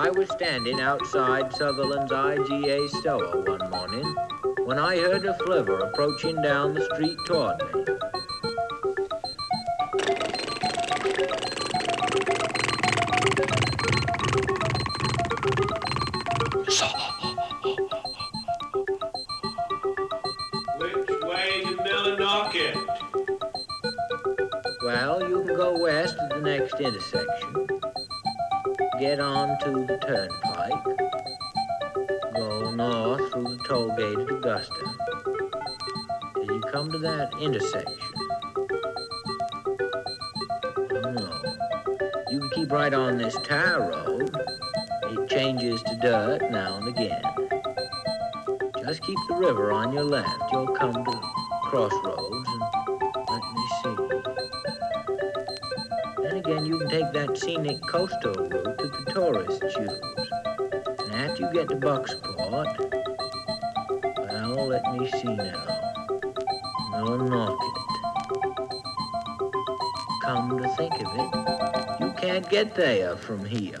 I was standing outside Sutherland's IGA store one morning when I heard a flivver approaching down the street toward me. Till you come to that intersection. Oh, no. You can keep right on this tar road. It changes to dirt now and again. Just keep the river on your left. You'll come to crossroads and let me see. Then again, you can take that scenic coastal route that the tourists use. And after you get to Bucksport, let me see now. Millinocket. Come to think of it, you can't get there from here.